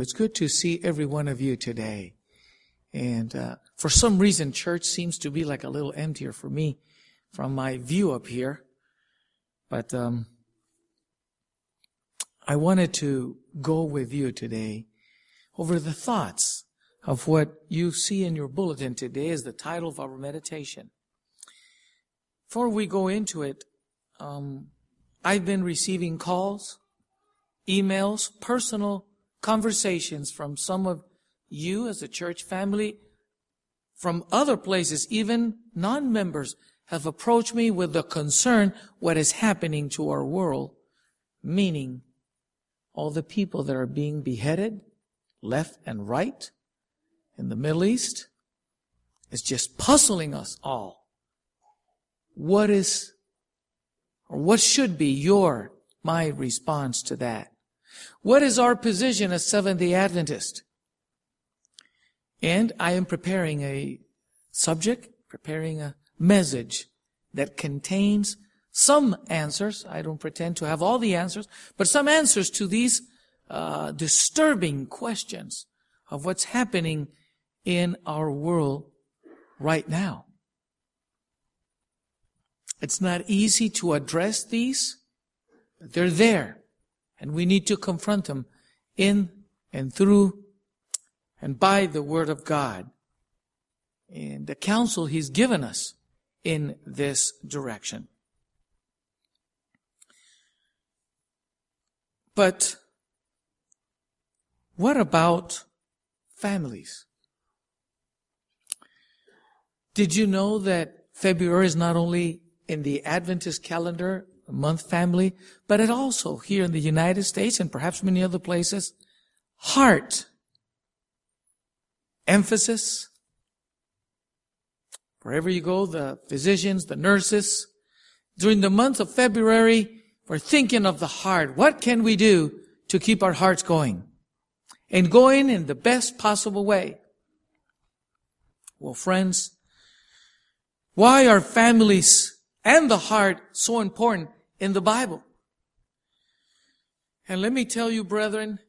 It's good to see every one of you today. And uh, for some reason, church seems to be like a little emptier for me from my view up here. But um, I wanted to go with you today over the thoughts of what you see in your bulletin today as the title of our meditation. Before we go into it, um, I've been receiving calls, emails, personal conversations from some of you as a church family, from other places, even non-members have approached me with the concern what is happening to our world, meaning all the people that are being beheaded left and right in the Middle East. is just puzzling us all. What is, or what should be your, my response to that? What is our position as Seventh-day Adventist? And I am preparing a subject, preparing a message that contains some answers. I don't pretend to have all the answers, but some answers to these uh, disturbing questions of what's happening in our world right now. It's not easy to address these, but they're there. And we need to confront them in and through and by the Word of God and the counsel He's given us in this direction. But what about families? Did you know that February is not only in the Adventist calendar month family, but it also here in the United States and perhaps many other places, heart, emphasis. Wherever you go, the physicians, the nurses, during the month of February, we're thinking of the heart. What can we do to keep our hearts going? And going in the best possible way. Well, friends, why are families and the heart so important in the Bible. And let me tell you, brethren,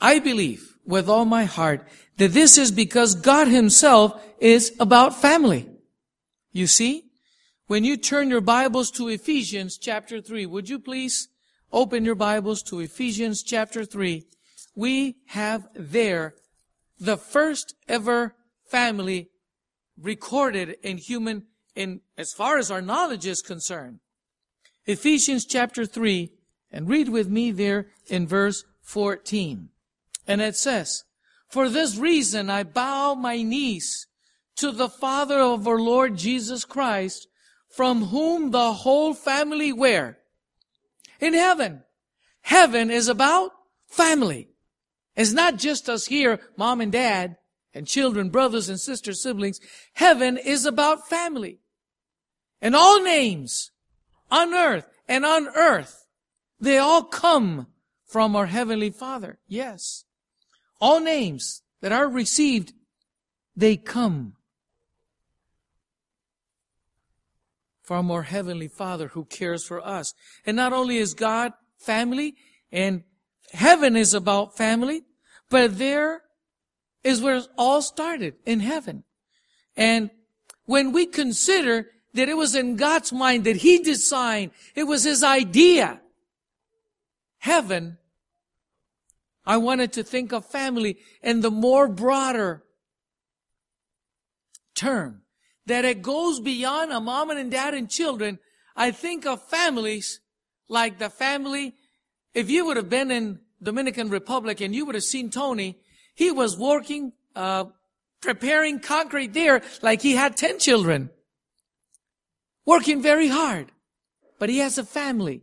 I believe with all my heart that this is because God himself is about family. You see, when you turn your Bibles to Ephesians chapter 3, would you please open your Bibles to Ephesians chapter 3? We have there the first ever family recorded in human, in, as far as our knowledge is concerned. Ephesians chapter 3, and read with me there in verse 14. And it says, For this reason I bow my knees to the Father of our Lord Jesus Christ, from whom the whole family where? In heaven. Heaven is about family. It's not just us here, mom and dad, and children, brothers and sisters, siblings. Heaven is about family. And all names on earth and on earth, they all come from our Heavenly Father. Yes. All names that are received, they come from our Heavenly Father who cares for us. And not only is God family and heaven is about family, but there is where it all started in heaven. And when we consider that it was in God's mind that He designed. It was His idea. Heaven. I wanted to think of family in the more broader term. That it goes beyond a mom and dad and children. I think of families like the family. If you would have been in Dominican Republic and you would have seen Tony, he was working, uh, preparing concrete there like he had 10 children working very hard, but he has a family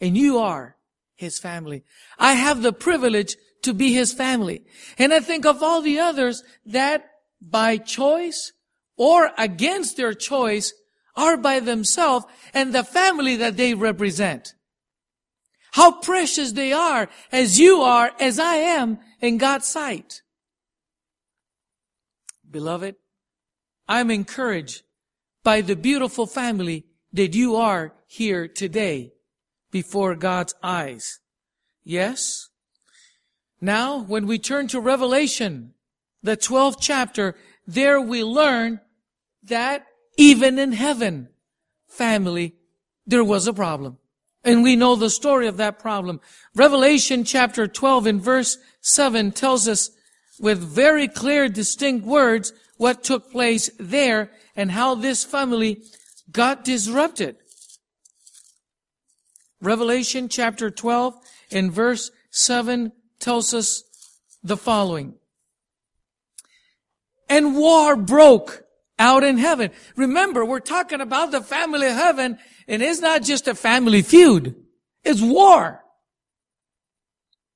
and you are his family. I have the privilege to be his family. And I think of all the others that by choice or against their choice are by themselves and the family that they represent. How precious they are as you are, as I am in God's sight. Beloved, I'm encouraged by the beautiful family that you are here today before God's eyes. Yes, Now, when we turn to Revelation, the 12th chapter, there we learn that even in heaven, family, there was a problem. And we know the story of that problem. Revelation chapter 12 in verse 7 tells us with very clear, distinct words what took place there and how this family got disrupted. Revelation chapter 12 in verse 7 tells us the following. And war broke out in heaven. Remember, we're talking about the family of heaven, and it's not just a family feud. It's war.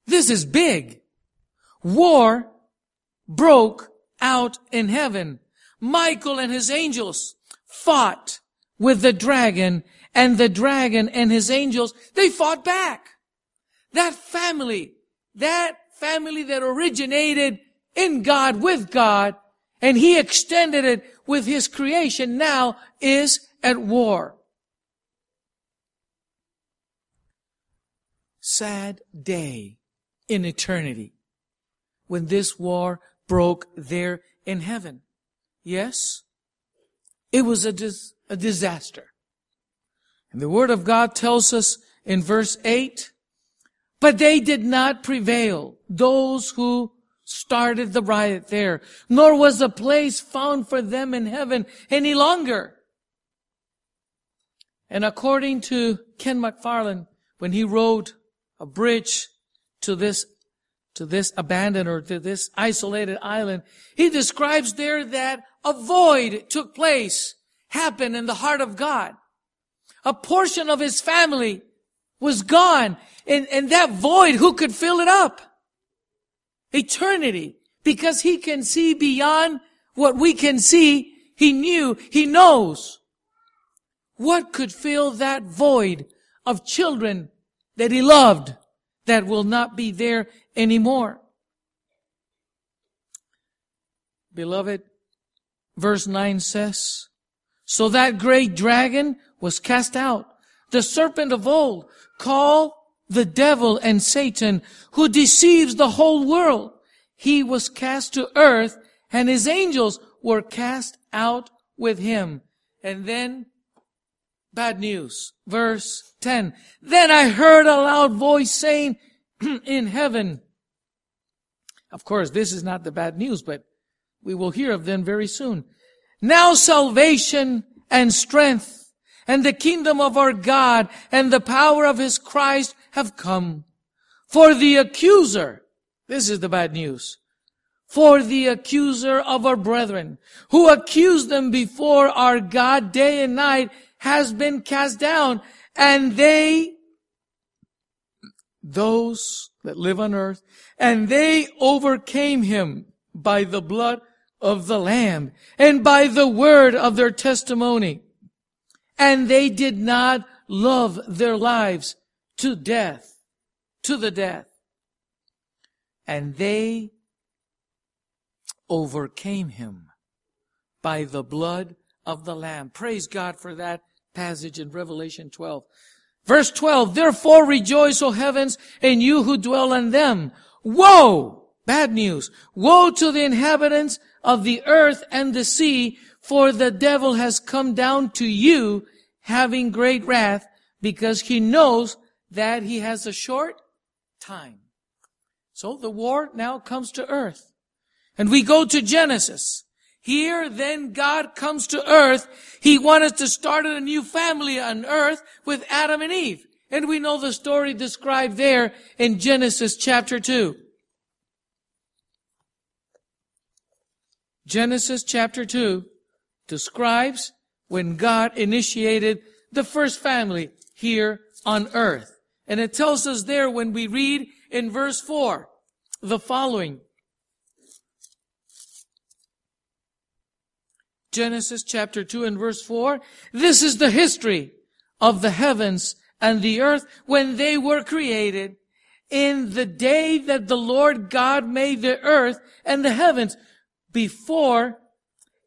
This is big. War broke out in heaven. Michael and his angels fought with the dragon, and the dragon and his angels, they fought back. That family, that family that originated in God, with God, and he extended it with his creation now is at war. Sad day in eternity when this war broke there in heaven. Yes, it was a, dis- a disaster. And the Word of God tells us in verse 8, but they did not prevail, those who started the riot there, nor was a place found for them in heaven any longer. And according to Ken McFarland, when he wrote a bridge to this, to this abandoned or to this isolated island, he describes there that a void took place, happened in the heart of God. A portion of his family was gone. And, and that void, who could fill it up? Eternity. Because he can see beyond what we can see. He knew, he knows. What could fill that void of children that he loved that will not be there anymore? Beloved, verse 9 says, So that great dragon was cast out, the serpent of old, called the devil and Satan, who deceives the whole world. He was cast to earth and his angels were cast out with him. And then, bad news. Verse 10. Then I heard a loud voice saying in heaven, of course, this is not the bad news, but we will hear of them very soon. Now salvation and strength and the kingdom of our God and the power of his Christ have come. For the accuser, this is the bad news, for the accuser of our brethren, who accused them before our God day and night, has been cast down, and they, those that live on earth, and they overcame him by the blood of the Lamb and by the word of their testimony. And they did not love their lives to death, to the death. And they overcame him by the blood of the Lamb. Praise God for that passage in Revelation 12. Verse 12, therefore rejoice, O heavens, and you who dwell in them. Woe! Bad news. Woe to the inhabitants of the earth and the sea, for the devil has come down to you having great wrath because he knows that he has a short time. So the war now comes to earth. And we go to Genesis. Here, then God comes to earth. He wanted to start a new family on earth with Adam and Eve. And we know the story described there in Genesis chapter 2. Genesis chapter 2 describes when God initiated the first family here on earth. And it tells us there when we read in verse 4 the following. Genesis chapter 2 and verse 4. This is the history of the heavens and the earth when they were created in the day that the Lord God made the earth and the heavens before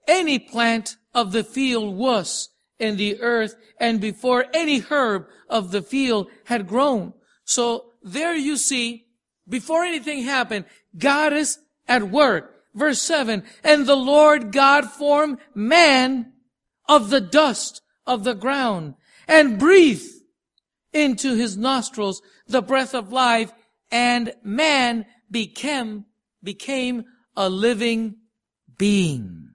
any plant of the field was in the earth and before any herb of the field had grown. So there you see Before anything happened, God is at work. Verse 7, and the Lord God formed man of the dust of the ground and breathed into his nostrils the breath of life and man became, became a living being.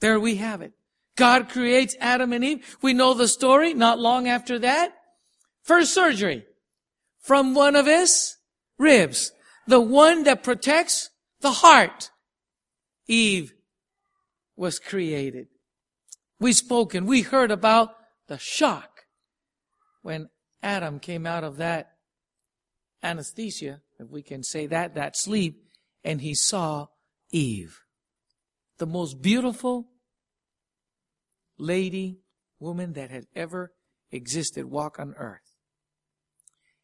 There we have it. God creates Adam and Eve. We know the story not long after that. First surgery from one of his ribs. The one that protects the heart. Eve was created. We spoken, we heard about the shock when Adam came out of that anesthesia, if we can say that, that sleep, and he saw Eve. The most beautiful lady, woman that had ever existed walk on earth.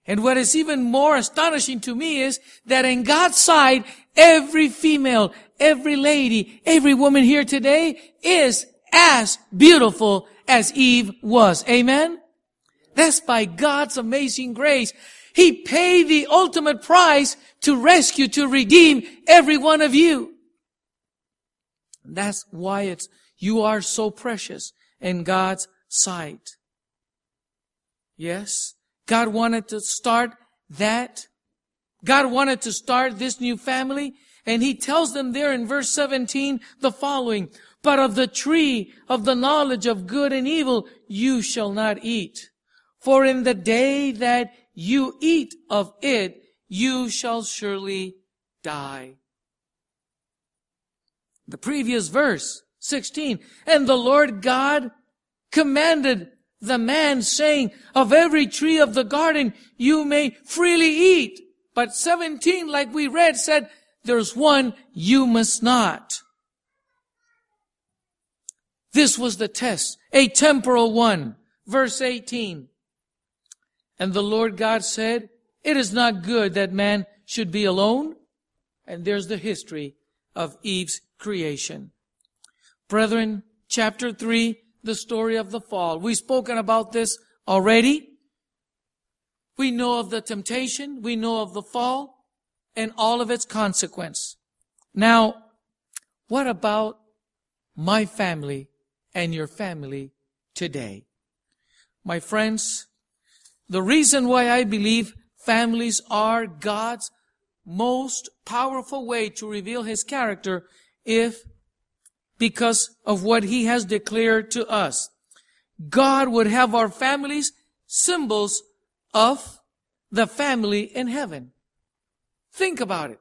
And what is even more astonishing to me is that in God's sight, every female, every lady, every woman here today is as beautiful as Eve was. Amen? That's by God's amazing grace. He paid the ultimate price to rescue, to redeem every one of you. That's why it's, you are so precious in God's sight. Yes, God wanted to start that. God wanted to start this new family. And he tells them there in verse 17 the following, but of the tree of the knowledge of good and evil you shall not eat. For in the day that you eat of it, you shall surely die. The previous verse, 16, and the Lord God commanded the man saying, of every tree of the garden you may freely eat. But 17, like we read, said, there's one you must not. This was the test, a temporal one. Verse 18. And the Lord God said, it is not good that man should be alone. And there's the history of Eve's creation. Brethren, chapter 3, the story of the fall. We've spoken about this already. We know of the temptation. We know of the fall and all of its consequence. Now, what about my family and your family today? My friends, the reason why I believe families are God's most powerful way to reveal His character if because of what He has declared to us. God would have our families symbols of the family in heaven. Think about it.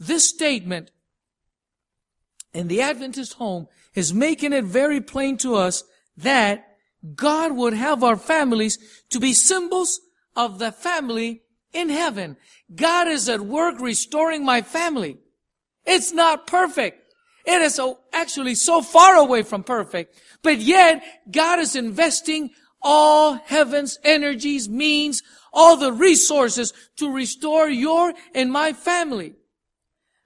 This statement in the Adventist home is making it very plain to us that God would have our families to be symbols of the family in heaven. God is at work restoring my family. It's not perfect. It is so, actually so far away from perfect. But yet, God is investing all heaven's energies, means, all the resources to restore your and my family.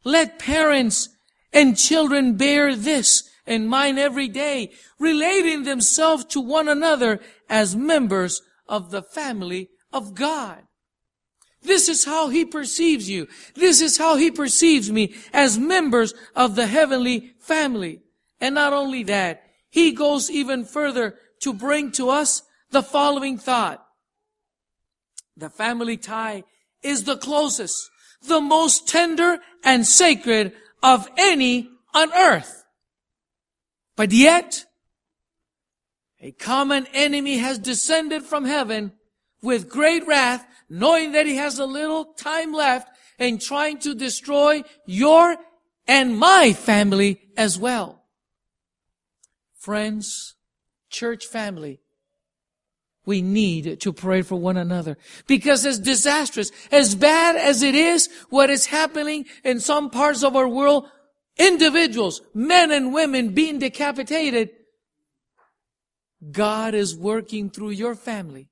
Let parents and children bear this in mind every day, relating themselves to one another as members of the family of God. This is how He perceives you. This is how He perceives me as members of the heavenly family. And not only that, He goes even further to bring to us the following thought. The family tie is the closest, the most tender and sacred of any on earth. But yet, a common enemy has descended from heaven with great wrath, knowing that he has a little time left and trying to destroy your and my family as well. Friends, church family, we need to pray for one another because as disastrous, as bad as it is, what is happening in some parts of our world, individuals, men and women being decapitated, God is working through your family.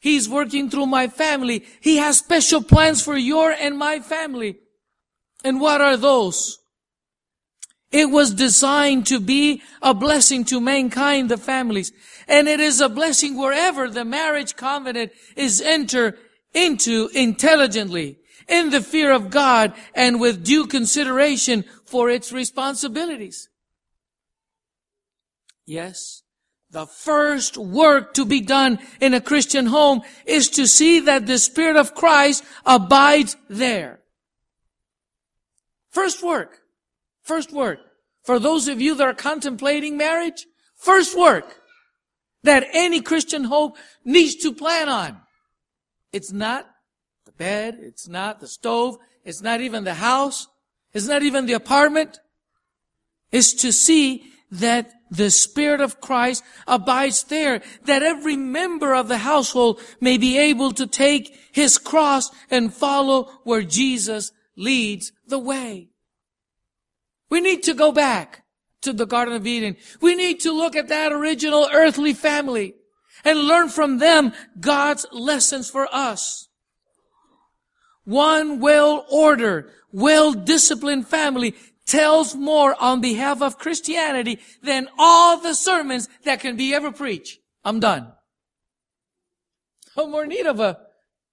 He's working through my family. He has special plans for your and my family. And what are those? It was designed to be a blessing to mankind, the families. And it is a blessing wherever the marriage covenant is entered into intelligently in the fear of God and with due consideration for its responsibilities. Yes, the first work to be done in a Christian home is to see that the Spirit of Christ abides there. First work. First work. For those of you that are contemplating marriage, first work that any Christian home needs to plan on. It's not the bed. It's not the stove. It's not even the house. It's not even the apartment. It's to see that the Spirit of Christ abides there, that every member of the household may be able to take his cross and follow where Jesus leads the way. We need to go back to the Garden of Eden. We need to look at that original earthly family and learn from them God's lessons for us. One well-ordered, well-disciplined family tells more on behalf of Christianity than all the sermons that can be ever preached. I'm done. No more need of a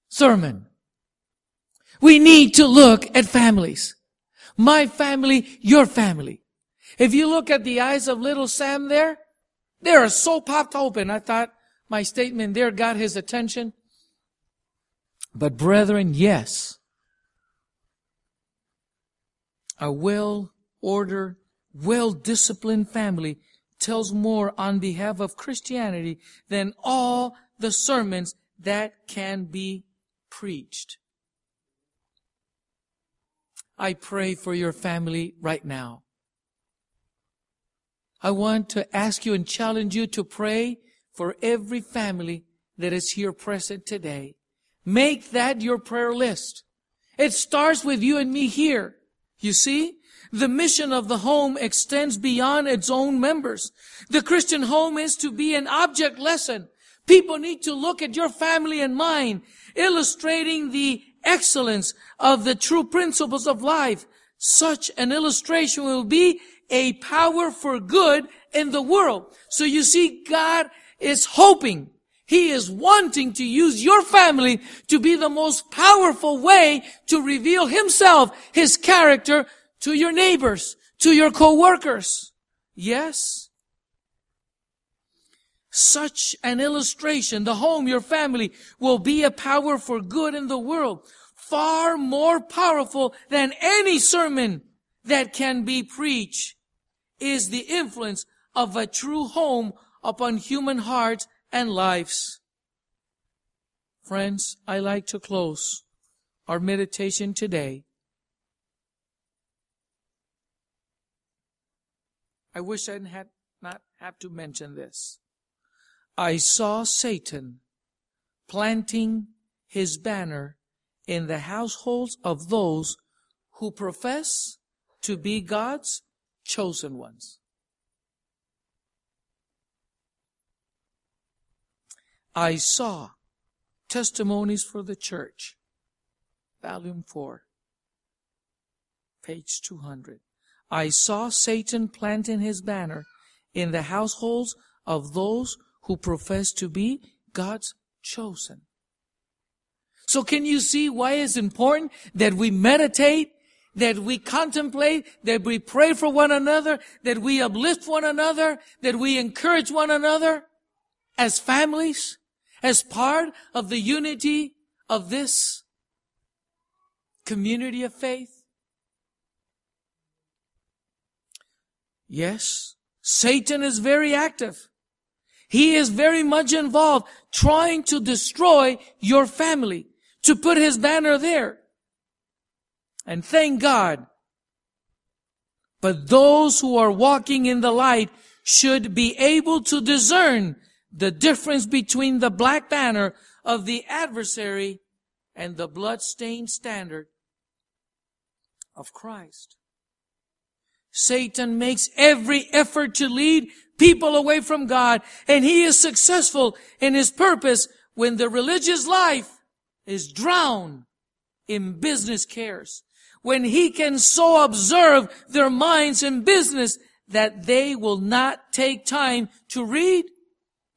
sermon. We need to look at families. My family, your family. If you look at the eyes of little Sam there, they are so popped open. I thought my statement there got his attention. But brethren, yes, a well-ordered, well-disciplined family tells more on behalf of Christianity than all the sermons that can be preached. I pray for your family right now. I want to ask you and challenge you to pray for every family that is here present today. Make that your prayer list. It starts with you and me here. You see? The mission of the home extends beyond its own members. The Christian home is to be an object lesson. People need to look at your family and mine, illustrating the excellence of the true principles of life. Such an illustration will be a power for good in the world. So you see, God is hoping he is wanting to use your family to be the most powerful way to reveal himself, his character to your neighbors, to your co-workers. Yes. Such an illustration, the home, your family, will be a power for good in the world. Far more powerful than any sermon that can be preached is the influence of a true home upon human hearts and lives. Friends, I like to close our meditation today. I wish I had not have to mention this. I saw Satan planting his banner in the households of those who profess to be God's chosen ones. I saw Testimonies for the Church, Volume 4, page 200. I saw Satan planting his banner in the households of those who profess to be God's chosen. So can you see why it's important that we meditate, that we contemplate, that we pray for one another, that we uplift one another, that we encourage one another as families? As part of the unity of this community of faith? Yes, Satan is very active. He is very much involved trying to destroy your family, to put his banner there. And thank God. But those who are walking in the light should be able to discern the difference between the black banner of the adversary and the blood-stained standard of Christ. Satan makes every effort to lead people away from God, and he is successful in his purpose when the religious life is drowned in business cares. When he can so observe their minds in business that they will not take time to read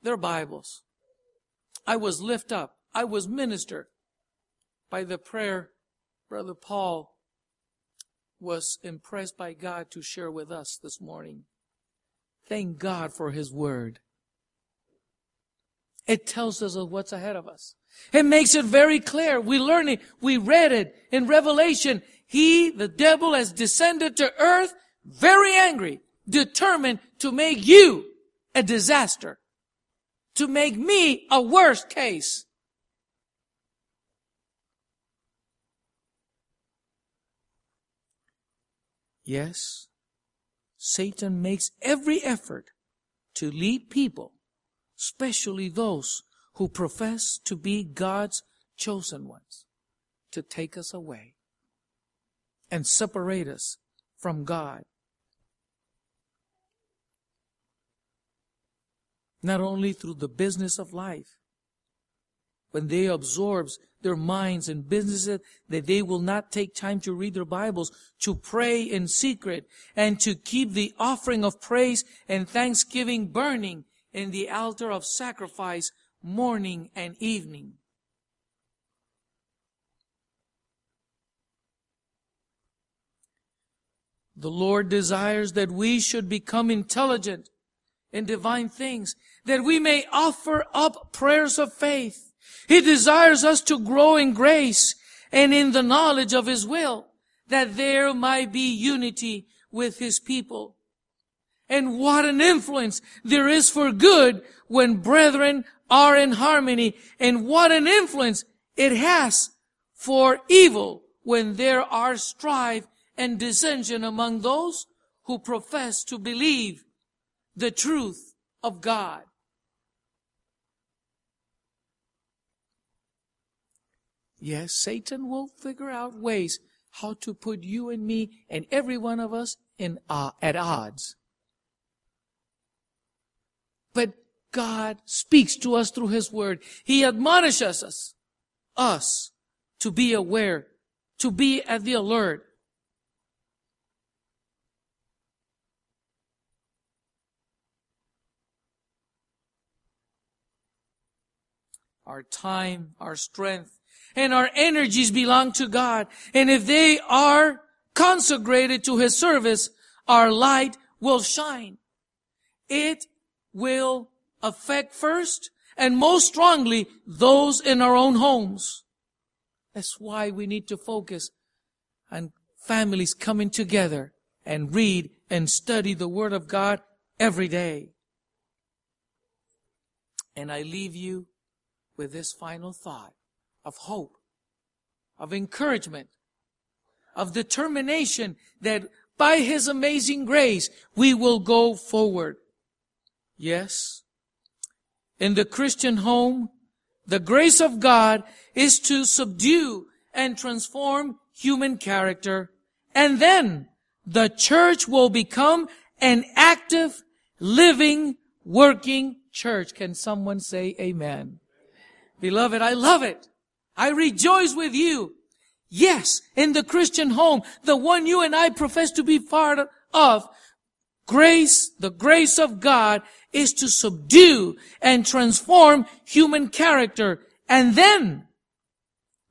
their Bibles. I was lift up. I was ministered by the prayer Brother Paul was impressed by God to share with us this morning. Thank God for His Word. It tells us of what's ahead of us. It makes it very clear. We learn it. We read it in Revelation. He, the devil, has descended to earth very angry, determined to make you a disaster, to make me a worse case. Yes, Satan makes every effort to lead people, especially those who profess to be God's chosen ones, to take us away and separate us from God. Not only through the business of life, when they absorbs their minds and businesses that they will not take time to read their Bibles, to pray in secret, and to keep the offering of praise and thanksgiving burning in the altar of sacrifice morning and evening. The Lord desires that we should become intelligent in divine things, that we may offer up prayers of faith he desires us to grow in grace and in the knowledge of His will, that there might be unity with His people. And what an influence there is for good when brethren are in harmony, and what an influence it has for evil when there are strife and dissension among those who profess to believe the truth of God. Yes, Satan will figure out ways how to put you and me and every one of us in uh, at odds. But God speaks to us through His Word. He admonishes us, us, to be aware, to be at the alert. Our time, our strength, and our energies belong to God. And if they are consecrated to His service, our light will shine. It will affect first and most strongly those in our own homes. That's why we need to focus on families coming together and read and study the Word of God every day. And I leave you with this final thought of hope, of encouragement, of determination that by His amazing grace we will go forward. Yes. In the Christian home, the grace of God is to subdue and transform human character. And then the church will become an active, living, working church. Can someone say amen? Beloved, I love it. I rejoice with you. Yes, in the Christian home, the one you and I profess to be part of, grace, the grace of God is to subdue and transform human character. And then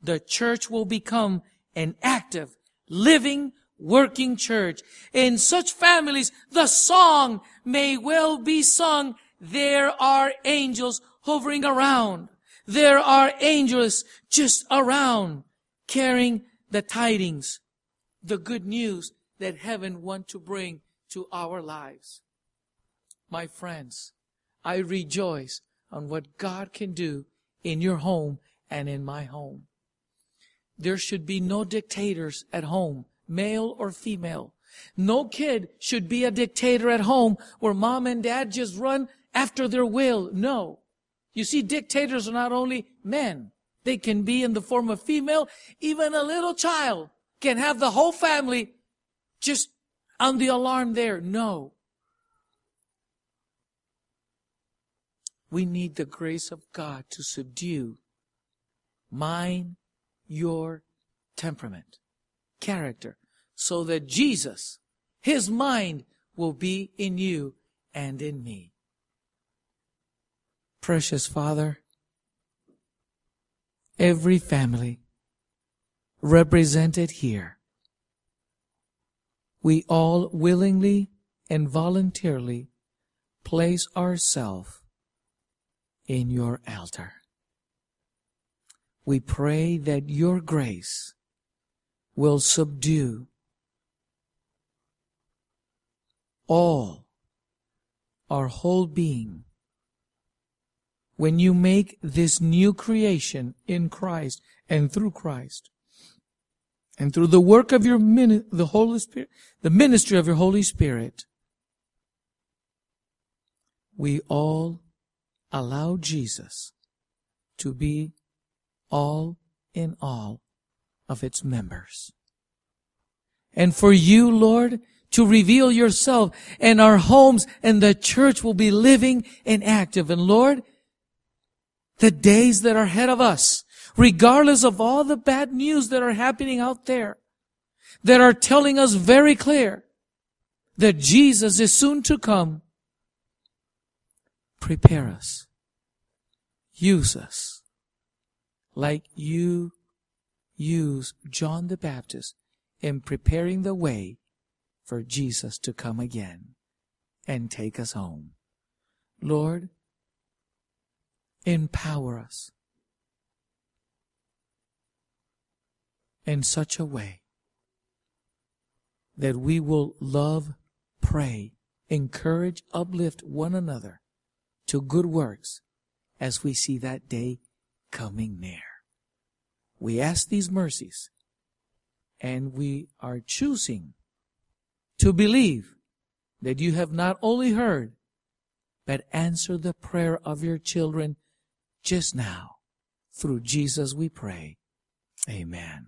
the church will become an active, living, working church. In such families, the song may well be sung, there are angels hovering around. There are angels just around carrying the tidings, the good news that heaven wants to bring to our lives. My friends, I rejoice on what God can do in your home and in my home. There should be no dictators at home, male or female. No kid should be a dictator at home where mom and dad just run after their will. No. You see, dictators are not only men. They can be in the form of female. Even a little child can have the whole family just on the alarm there. No. We need the grace of God to subdue mine, your temperament, character, so that Jesus, His mind, will be in you and in me. Precious Father, every family represented here. We all willingly and voluntarily place ourselves in your altar. We pray that your grace will subdue all our whole being when you make this new creation in Christ and through Christ and through the work of your min- the Holy Spirit, the ministry of your Holy Spirit, we all allow Jesus to be all in all of its members. And for you, Lord, to reveal yourself and our homes and the church will be living and active. And Lord, the days that are ahead of us, regardless of all the bad news that are happening out there, that are telling us very clear that Jesus is soon to come, prepare us. Use us like you use John the Baptist in preparing the way for Jesus to come again and take us home. Lord, empower us in such a way that we will love, pray, encourage, uplift one another to good works as we see that day coming near. We ask these mercies and we are choosing to believe that you have not only heard, but answered the prayer of your children just now. Through Jesus we pray. Amen.